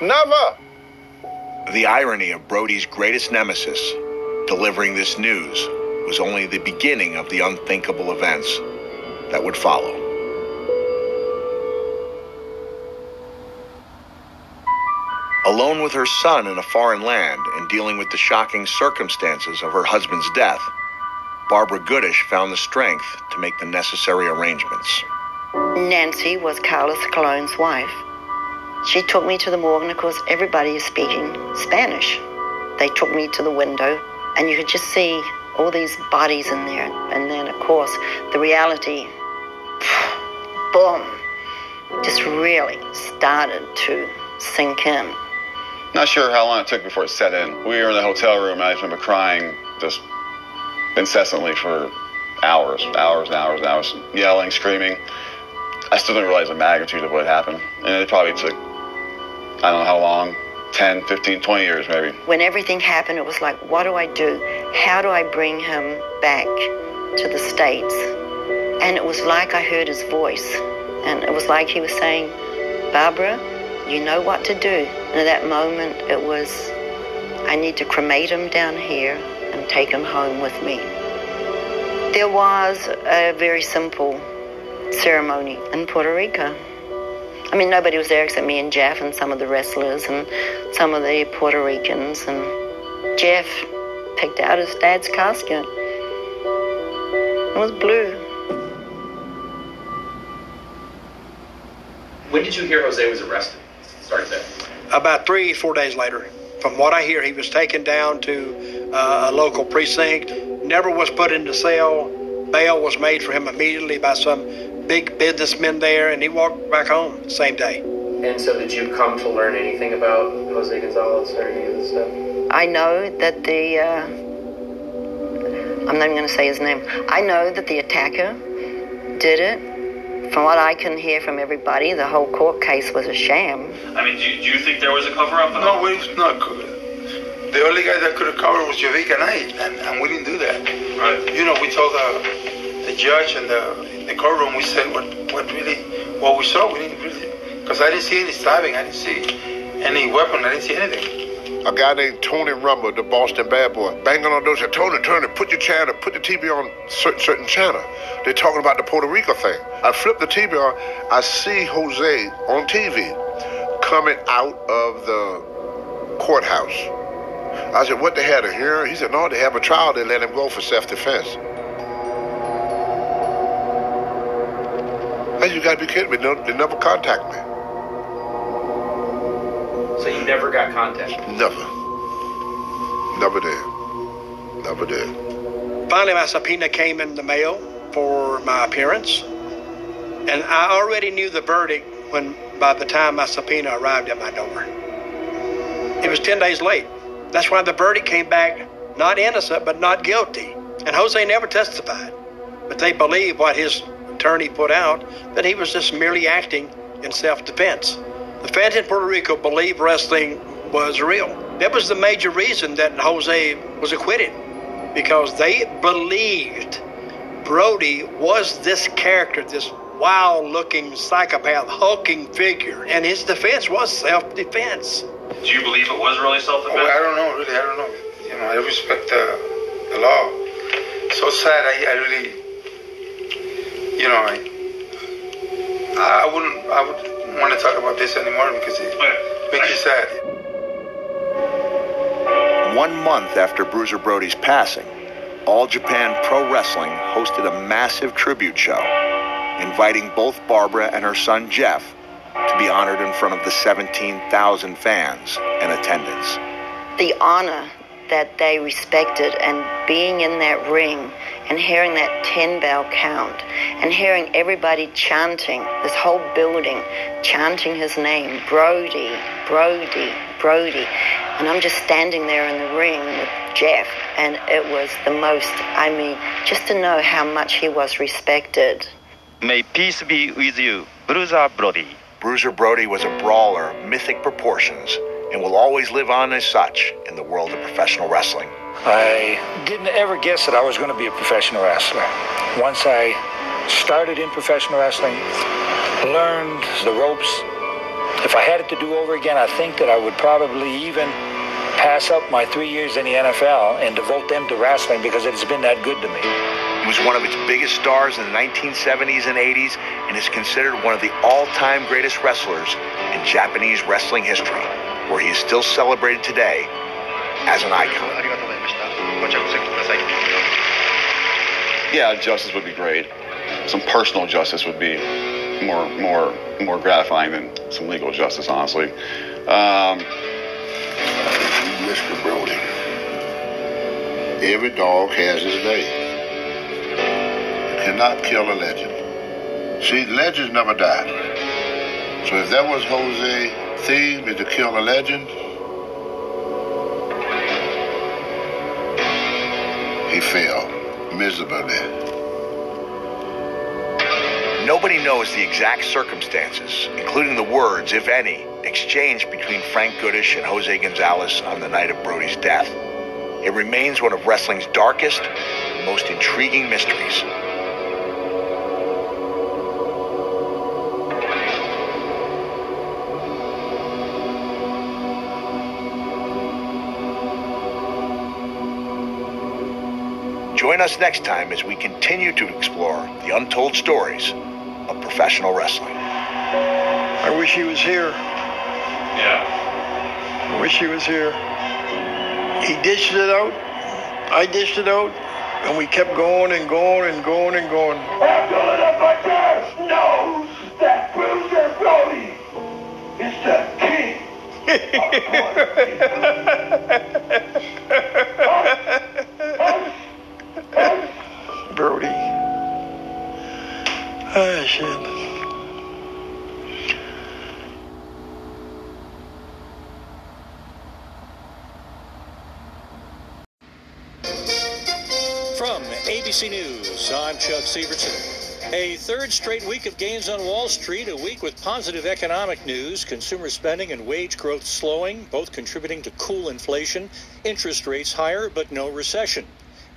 Never. The irony of Brody's greatest nemesis delivering this news was only the beginning of the unthinkable events that would follow. Alone with her son in a foreign land and dealing with the shocking circumstances of her husband's death, Barbara Goodish found the strength to make the necessary arrangements. Nancy was Carlos Colon's wife. She took me to the morgue, and of course, everybody is speaking Spanish. They took me to the window, and you could just see all these bodies in there. And then, of course, the reality, boom, just really started to sink in. Not sure how long it took before it set in. We were in the hotel room, and I just remember crying just incessantly for hours, hours and hours and hours, yelling, screaming. I still didn't realize the magnitude of what happened. And it probably took, I don't know how long, 10, 15, 20 years maybe. When everything happened, it was like, what do I do? How do I bring him back to the States? And it was like I heard his voice. And it was like he was saying, Barbara, you know what to do. And at that moment, it was, I need to cremate him down here and take him home with me. There was a very simple ceremony in Puerto Rico. I mean, nobody was there except me and Jeff and some of the wrestlers and some of the Puerto Ricans. And Jeff picked out his dad's casket. It was blue. When did you hear Jose was arrested? Start there. About three, four days later. From what I hear, he was taken down to uh, a local precinct, never was put into cell. Bail was made for him immediately by some big businessmen there, and he walked back home same day. And so, did you come to learn anything about Jose Gonzalez or any of this stuff? I know that the, uh, I'm not even going to say his name. I know that the attacker did it. From what I can hear from everybody, the whole court case was a sham. I mean, do you, do you think there was a cover up? No, it's not good. The only guy that could have covered was Jovica and I, and, and we didn't do that. Right. You know, we told the, the judge and the, in the courtroom, we said what, what really, what we saw. We didn't really, because I didn't see any stabbing, I didn't see any weapon, I didn't see anything. A guy named Tony Rumble, the Boston bad boy, banging on. Said, Tony, Tony, put your channel, put the TV on certain certain channel. They're talking about the Puerto Rico thing. I flip the TV on. I see Jose on TV coming out of the courthouse. I said, what they had a hearing? He said, no, they have a trial. They let him go for self-defense. Hey, you gotta be kidding me. They never contact me. So you never got contact? Never. Never did. Never did. Finally, my subpoena came in the mail for my appearance, and I already knew the verdict when, by the time my subpoena arrived at my door. It was 10 days late. That's why the verdict came back not innocent, but not guilty. And Jose never testified. But they believe what his attorney put out that he was just merely acting in self defense. The fans in Puerto Rico believed wrestling was real. That was the major reason that Jose was acquitted because they believed Brody was this character, this wild looking psychopath, hulking figure, and his defense was self defense. Do you believe it was really self Oh, I don't know, really, I don't know. You know, I respect the, the law. So sad, I, I really, you know, I, I wouldn't, I would want to talk about this anymore because it makes you sad. One month after Bruiser Brody's passing, All Japan Pro Wrestling hosted a massive tribute show, inviting both Barbara and her son Jeff to be honored in front of the 17,000 fans in attendance. The honor that they respected and being in that ring and hearing that 10 bell count and hearing everybody chanting, this whole building chanting his name, Brody, Brody, Brody. And I'm just standing there in the ring with Jeff, and it was the most, I mean, just to know how much he was respected. May peace be with you, Bruiser Brody. Bruiser Brody was a brawler, of mythic proportions, and will always live on as such in the world of professional wrestling. I didn't ever guess that I was going to be a professional wrestler. Once I started in professional wrestling, learned the ropes. If I had it to do over again, I think that I would probably even pass up my three years in the NFL and devote them to wrestling because it's been that good to me. He was one of its biggest stars in the 1970s and 80s and is considered one of the all-time greatest wrestlers in Japanese wrestling history, where he is still celebrated today as an icon. Yeah, justice would be great. Some personal justice would be more more more gratifying than some legal justice, honestly. Um, Mr. Brody, every dog has his day. You cannot kill a legend. See, legends never die. So if that was Jose theme is to kill a legend, he failed miserably. Nobody knows the exact circumstances, including the words, if any, exchanged between Frank Goodish and Jose Gonzalez on the night of Brody's death. It remains one of wrestling's darkest, most intriguing mysteries. Join us next time as we continue to explore the untold stories of professional wrestling. I wish he was here. Yeah. I wish he was here. He dished it out. I dished it out. And we kept going and going and going and going. Abdullah knows that Bruiser Brody is the king. From ABC News, I'm Chuck Sivertsen. A third straight week of gains on Wall Street, a week with positive economic news, consumer spending and wage growth slowing, both contributing to cool inflation, interest rates higher, but no recession.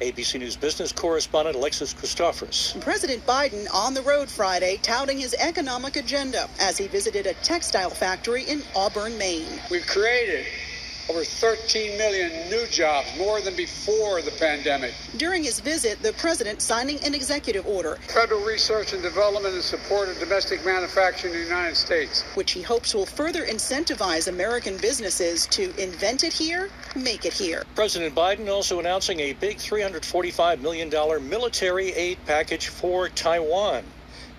ABC News business correspondent Alexis Christoforous. President Biden on the road Friday touting his economic agenda as he visited a textile factory in Auburn, Maine. We've created over 13 million new jobs, more than before the pandemic. During his visit, the president signing an executive order, Federal research and development in support of domestic manufacturing in the United States. which he hopes will further incentivize American businesses to invent it here, make it here. President Biden also announcing a big $345 million military aid package for Taiwan.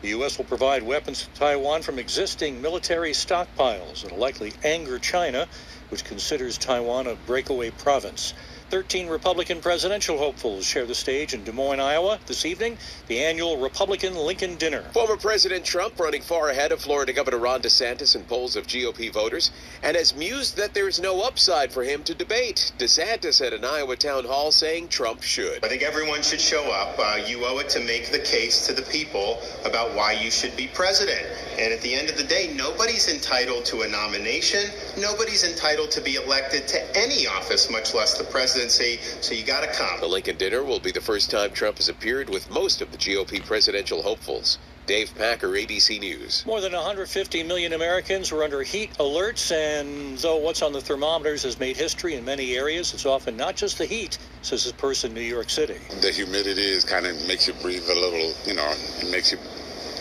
The U.S. will provide weapons to Taiwan from existing military stockpiles. It'll likely anger China, which considers Taiwan a breakaway province. 13 Republican presidential hopefuls share the stage in Des Moines, Iowa this evening, the annual Republican Lincoln Dinner. Former President Trump running far ahead of Florida Governor Ron DeSantis in polls of GOP voters and has mused that there's no upside for him to debate. DeSantis at an Iowa town hall saying Trump should. I think everyone should show up. Uh, you owe it to make the case to the people about why you should be president. And at the end of the day, nobody's entitled to a nomination. Nobody's entitled to be elected to any office, much less the presidency. So you got to come. The Lincoln Dinner will be the first time Trump has appeared with most of the GOP presidential hopefuls. Dave Packer, ABC News. More than 150 million Americans were under heat alerts, and though what's on the thermometers has made history in many areas, it's often not just the heat, says this person in New York City. The humidity is kind of makes you breathe a little, you know, it makes you,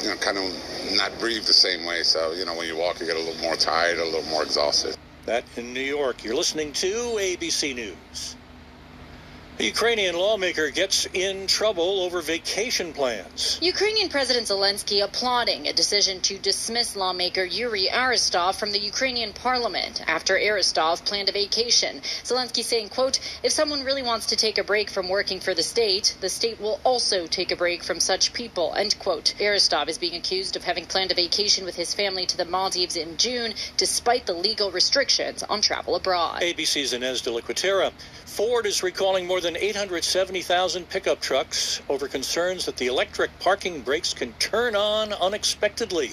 you know, kind of not breathe the same way. So, you know, when you walk, you get a little more tired, a little more exhausted. That in New York. You're listening to ABC News. A Ukrainian lawmaker gets in trouble over vacation plans. Ukrainian President Zelensky applauding a decision to dismiss lawmaker Yuri Aristov from the Ukrainian parliament after Aristov planned a vacation. Zelensky saying, quote, if someone really wants to take a break from working for the state, the state will also take a break from such people, end quote. Aristov is being accused of having planned a vacation with his family to the Maldives in June, despite the legal restrictions on travel abroad. ABC's Ines de La Cuetara. Ford is recalling more than 870,000 pickup trucks over concerns that the electric parking brakes can turn on unexpectedly.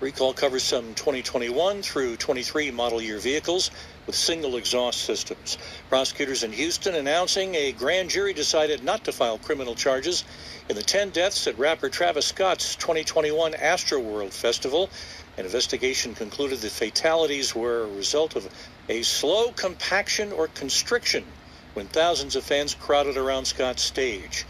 Recall covers some 2021 through 23 model year vehicles with single exhaust systems. Prosecutors in Houston announcing a grand jury decided not to file criminal charges in the 10 deaths at rapper Travis Scott's 2021 Astroworld Festival. An investigation concluded the fatalities were a result of a slow compaction or constriction when thousands of fans crowded around Scott's stage.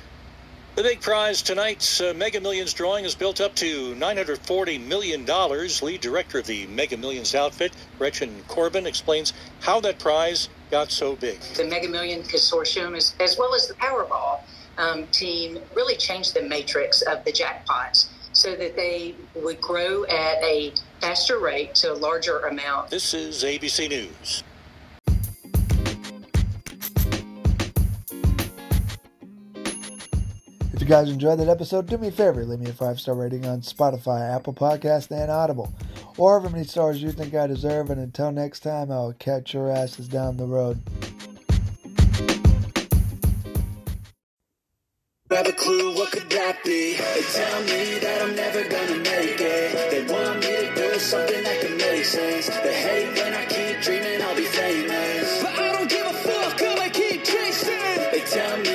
The big prize tonight's uh, Mega Millions drawing is built up to $940 million. Lead director of the Mega Millions outfit, Gretchen Corbin, explains how that prize got so big. The Mega Million Consortium, as, as well as the Powerball um, team, really changed the matrix of the jackpots so that they would grow at a faster rate to a larger amount. This is ABC News. If you guys enjoyed that episode, do me a favor, leave me a five star rating on Spotify, Apple Podcast, and Audible, or however many stars you think I deserve. And until next time, I'll catch your asses down the road. Have a clue what could that be? They tell me that I'm never gonna make it. They want me to do something that can make sense. They hate when I keep dreaming I'll be famous. But I don't give a fuck, I'ma keep chasing. They tell me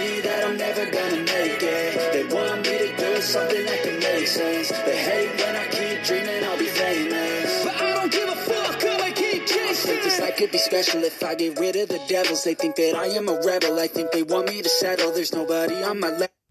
can. They hate when I keep dreaming I'll be famous. But I don't give a fuck, cause I'ma keep chasing. I think this life could be special if I get rid of the devils. They think that I am a rebel. I think they want me to settle. There's nobody on my level.